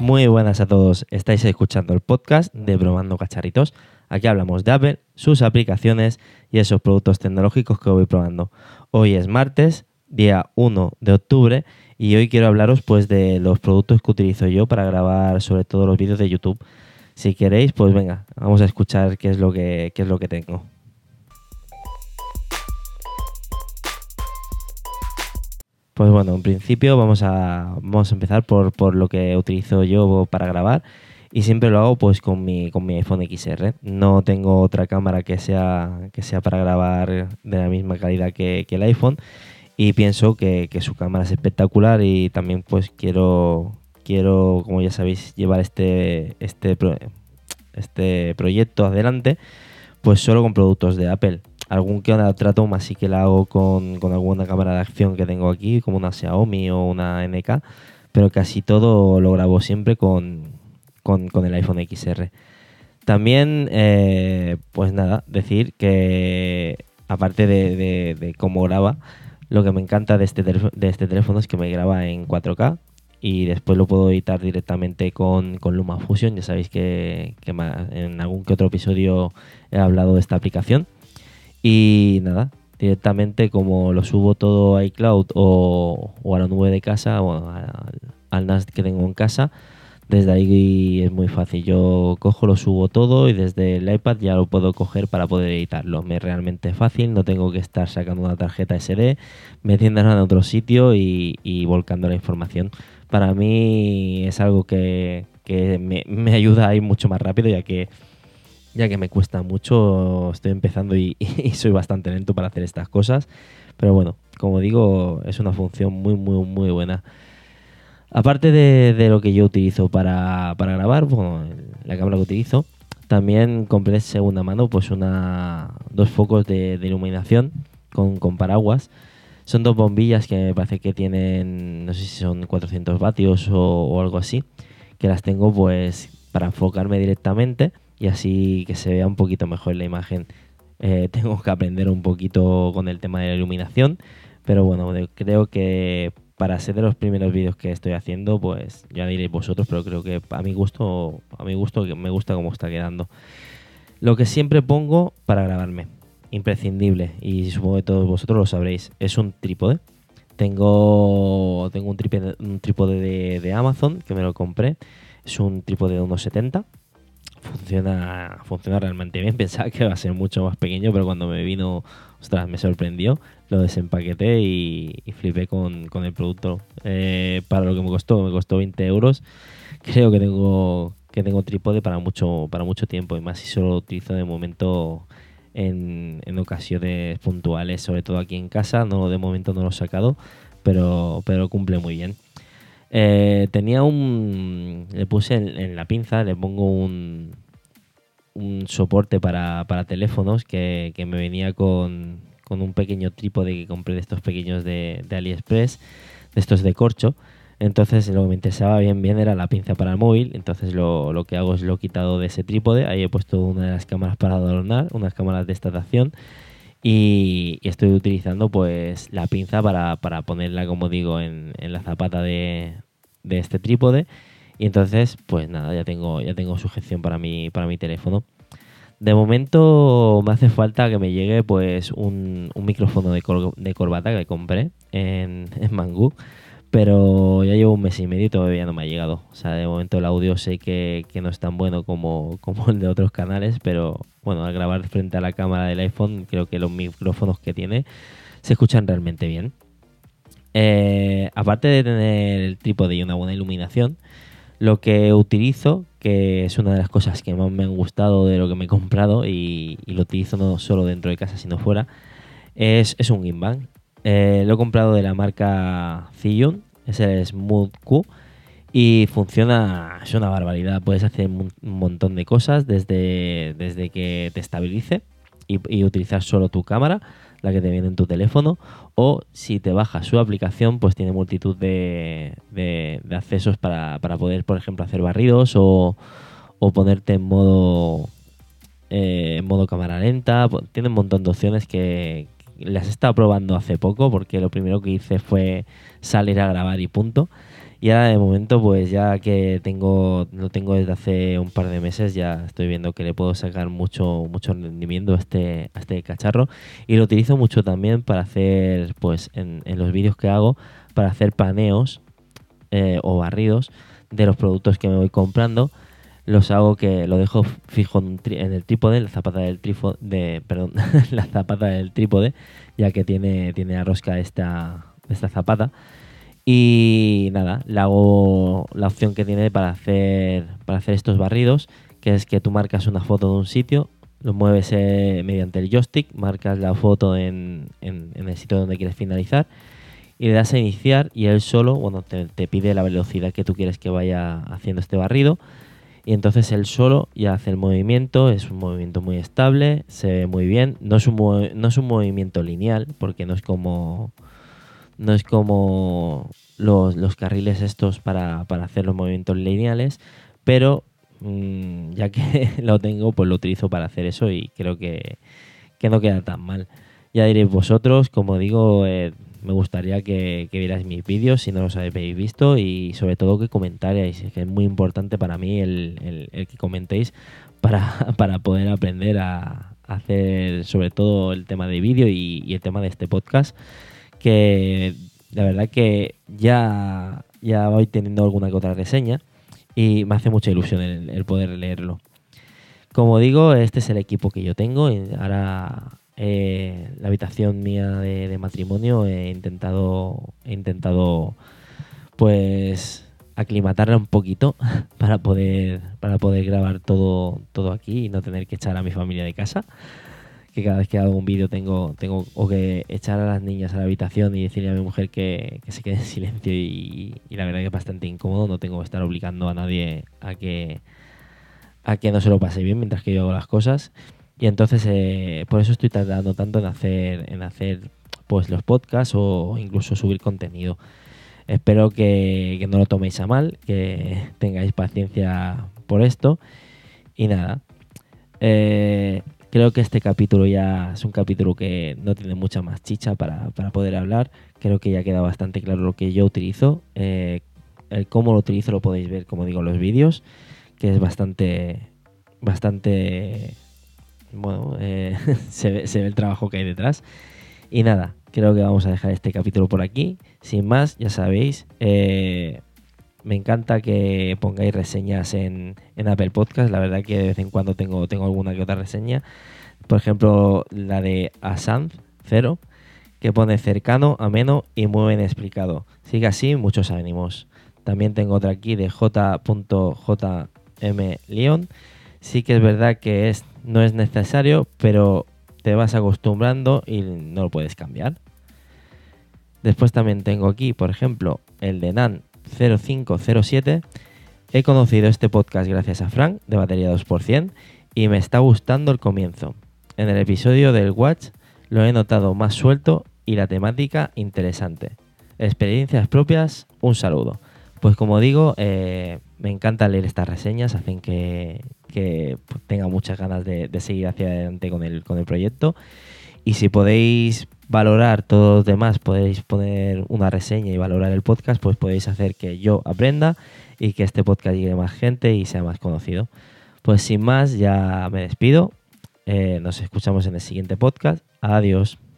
Muy buenas a todos, estáis escuchando el podcast de Probando Cacharritos. Aquí hablamos de Apple, sus aplicaciones y esos productos tecnológicos que voy probando. Hoy es martes, día 1 de octubre, y hoy quiero hablaros pues de los productos que utilizo yo para grabar sobre todo los vídeos de YouTube. Si queréis, pues venga, vamos a escuchar qué es lo que, qué es lo que tengo. Pues bueno, en principio vamos a, vamos a empezar por, por lo que utilizo yo para grabar y siempre lo hago pues con mi, con mi iPhone XR. No tengo otra cámara que sea, que sea para grabar de la misma calidad que, el iPhone y pienso que, su cámara es espectacular y también pues quiero, quiero como ya sabéis, llevar este, este, este proyecto adelante pues solo con productos de Apple algún que otro trato más sí que la hago con, alguna cámara de acción que tengo aquí, como una Xiaomi o una NK, pero casi todo lo grabo siempre con, el iPhone XR. También, eh, pues nada, decir que aparte de, cómo graba, lo que me encanta de este, de este teléfono es que me graba en 4K y después lo puedo editar directamente con, con LumaFusion. Ya sabéis que en algún que otro episodio he hablado de esta aplicación. Y nada, directamente como lo subo todo a iCloud o, a la nube de casa o al, NAS que tengo en casa, desde ahí es muy fácil. Yo cojo, lo subo todo y desde el iPad ya lo puedo coger para poder editarlo. Me es realmente fácil, no tengo que estar sacando una tarjeta SD, metiéndola en otro sitio y, volcando la información. Para mí es algo que, me, me ayuda a ir mucho más rápido ya que ya que me cuesta mucho, estoy empezando y, soy bastante lento para hacer estas cosas. Pero bueno, como digo, es una función muy, muy, muy buena. Aparte de, lo que yo utilizo para, grabar, bueno, la cámara que utilizo, también compré de segunda mano pues una, dos focos de, iluminación con, paraguas. Son dos bombillas que me parece que tienen, no sé si son 400 vatios o, o algo así, que las tengo pues para enfocarme directamente y así que se vea un poquito mejor la imagen. Eh, tengo que aprender un poquito con el tema de la iluminación, pero bueno, creo que para ser de los primeros vídeos que estoy haciendo, pues ya diréis vosotros, pero creo que a mi gusto, a mi gusto me gusta cómo está quedando. Lo que siempre pongo para grabarme, imprescindible, y supongo que todos vosotros lo sabréis, es un trípode. Tengo, tengo un, trípode, trípode de, de Amazon que me lo compré. Es un trípode de unos 70 funciona, funciona realmente bien. Pensaba que iba a ser mucho más pequeño, pero cuando me vino, ostras, me sorprendió. Lo desempaqueté y, flipé con, el producto. Eh, para lo que me costó, me costó 20 euros. Creo que tengo que tengo trípode para mucho, para mucho tiempo y más si solo lo utilizo de momento en, en ocasiones puntuales, sobre todo aquí en casa. No, de momento no lo he sacado, pero, pero cumple muy bien. Eh, tenía un. Le puse en, la pinza, le pongo un, un soporte para, teléfonos que, me venía con, un pequeño trípode que compré de estos pequeños de, AliExpress, de estos de corcho. Entonces lo que me interesaba bien bien era la pinza para el móvil. Entonces lo, que hago es lo he quitado de ese trípode. Ahí he puesto una de las cámaras para adornar, unas cámaras de estación. Y, estoy utilizando pues la pinza para, ponerla, como digo, en, la zapata de, este trípode. Y entonces, pues nada, ya tengo, ya tengo sujeción para mi, para mi teléfono. De momento me hace falta que me llegue pues un, micrófono de, de, corbata que compré en, en Mangú. Pero ya llevo un mes y medio y todavía no me ha llegado. O sea, de momento el audio sé que, que no es tan bueno como, como el de otros canales, pero bueno, al grabar frente a la cámara del iPhone, creo que los micrófonos que tiene se escuchan realmente bien. Eh, aparte de tener el trípode y una buena iluminación, lo que utilizo, que es una de las cosas que más me han gustado de lo que me he comprado y, lo utilizo no solo dentro de casa sino fuera, es, un gimbal. Eh, lo he comprado de la marca Ziyun, es el Smooth Q y funciona, es una barbaridad. Puedes hacer un montón de cosas desde, desde que te estabilice y, utilizar solo tu cámara, la que te viene en tu teléfono, o si te bajas su aplicación, pues tiene multitud de, de, accesos para, poder, por ejemplo, hacer barridos o, ponerte en modo, eh, en modo cámara lenta. Tiene un montón de opciones que las he estado probando hace poco porque lo primero que hice fue salir a grabar y punto Y ahora de momento, pues ya que tengo, lo tengo desde hace un par de meses, ya estoy viendo que le puedo sacar mucho, mucho rendimiento a este, a este cacharro. Y lo utilizo mucho también para hacer, pues, en, los vídeos que hago, para hacer paneos eh, o barridos de los productos que me voy comprando. Los hago que lo dejo fijo en, el trípode, la zapata del trípode, de, perdón, la zapata del trípode, ya que tiene, tiene la rosca esta, esta zapata. Y nada, le hago la opción que tiene para hacer, para hacer estos barridos, que es que tú marcas una foto de un sitio, lo mueves eh, mediante el joystick, marcas la foto en, el sitio donde quieres finalizar y le das a iniciar y él solo, bueno, te, pide la velocidad que tú quieres que vaya haciendo este barrido y entonces él solo ya hace el movimiento, es un movimiento muy estable, se ve muy bien, no es un, no es un movimiento lineal porque no es como no es como los, carriles estos para, hacer los movimientos lineales, pero mm, ya que lo tengo, pues lo utilizo para hacer eso y creo que, no queda tan mal. Ya diréis vosotros, como digo, eh, me gustaría que, que, vierais mis vídeos si no los habéis visto y sobre todo que comentarais, que es muy importante para mí el, que comentéis para, para, poder aprender a, hacer sobre todo el tema de vídeo y, el tema de este podcast que la verdad que ya, ya voy teniendo alguna que otra reseña y me hace mucha ilusión el, poder leerlo. Como digo, este es el equipo que yo tengo. Ahora eh, la habitación mía de, matrimonio he intentado, he intentado pues aclimatarla un poquito para poder, para poder grabar todo, todo aquí y no tener que echar a mi familia de casa que cada vez que hago un vídeo tengo, tengo o que echar a las niñas a la habitación y decirle a mi mujer que, se quede en silencio y, la verdad que es bastante incómodo, no tengo que estar obligando a nadie a que, a que no se lo pase bien mientras que yo hago las cosas. Y entonces eh, por eso estoy tardando tanto en hacer, en hacer pues los podcasts o incluso subir contenido. Espero que, no lo toméis a mal, que tengáis paciencia por esto. Y nada. Eh, Creo que este capítulo ya es un capítulo que no tiene mucha más chicha para, poder hablar. Creo que ya queda bastante claro lo que yo utilizo. Eh, el cómo lo utilizo lo podéis ver, como digo, en los vídeos, que es bastante, bastante, bueno, eh, se, ve, el trabajo que hay detrás. Y nada, creo que vamos a dejar este capítulo por aquí. Sin más, ya sabéis, eh, me encanta que pongáis reseñas en, Apple Podcast. La verdad que de vez en cuando tengo, tengo alguna que otra reseña. Por ejemplo, la de Asanz, cero, que pone cercano, ameno y muy bien explicado. Sigue así, muchos ánimos. También tengo otra aquí de J.J.M. Leon. Sí que es verdad que es, no es necesario, pero te vas acostumbrando y no lo puedes cambiar. Después también tengo aquí, por ejemplo, el de Nan 0507. He conocido este podcast gracias a Frank de Batería 2% y me está gustando el comienzo. En el episodio del Watch lo he notado más suelto y la temática interesante. Experiencias propias, un saludo. Pues como digo, eh, me encanta leer estas reseñas, hacen que, tenga muchas ganas de, de, seguir hacia adelante con el, con el proyecto. Y si podéis valorar todos los demás, podéis poner una reseña y valorar el podcast, pues podéis hacer que yo aprenda y que este podcast llegue a más gente y sea más conocido. Pues sin más, ya me despido. Eh, nos escuchamos en el siguiente podcast. Adiós.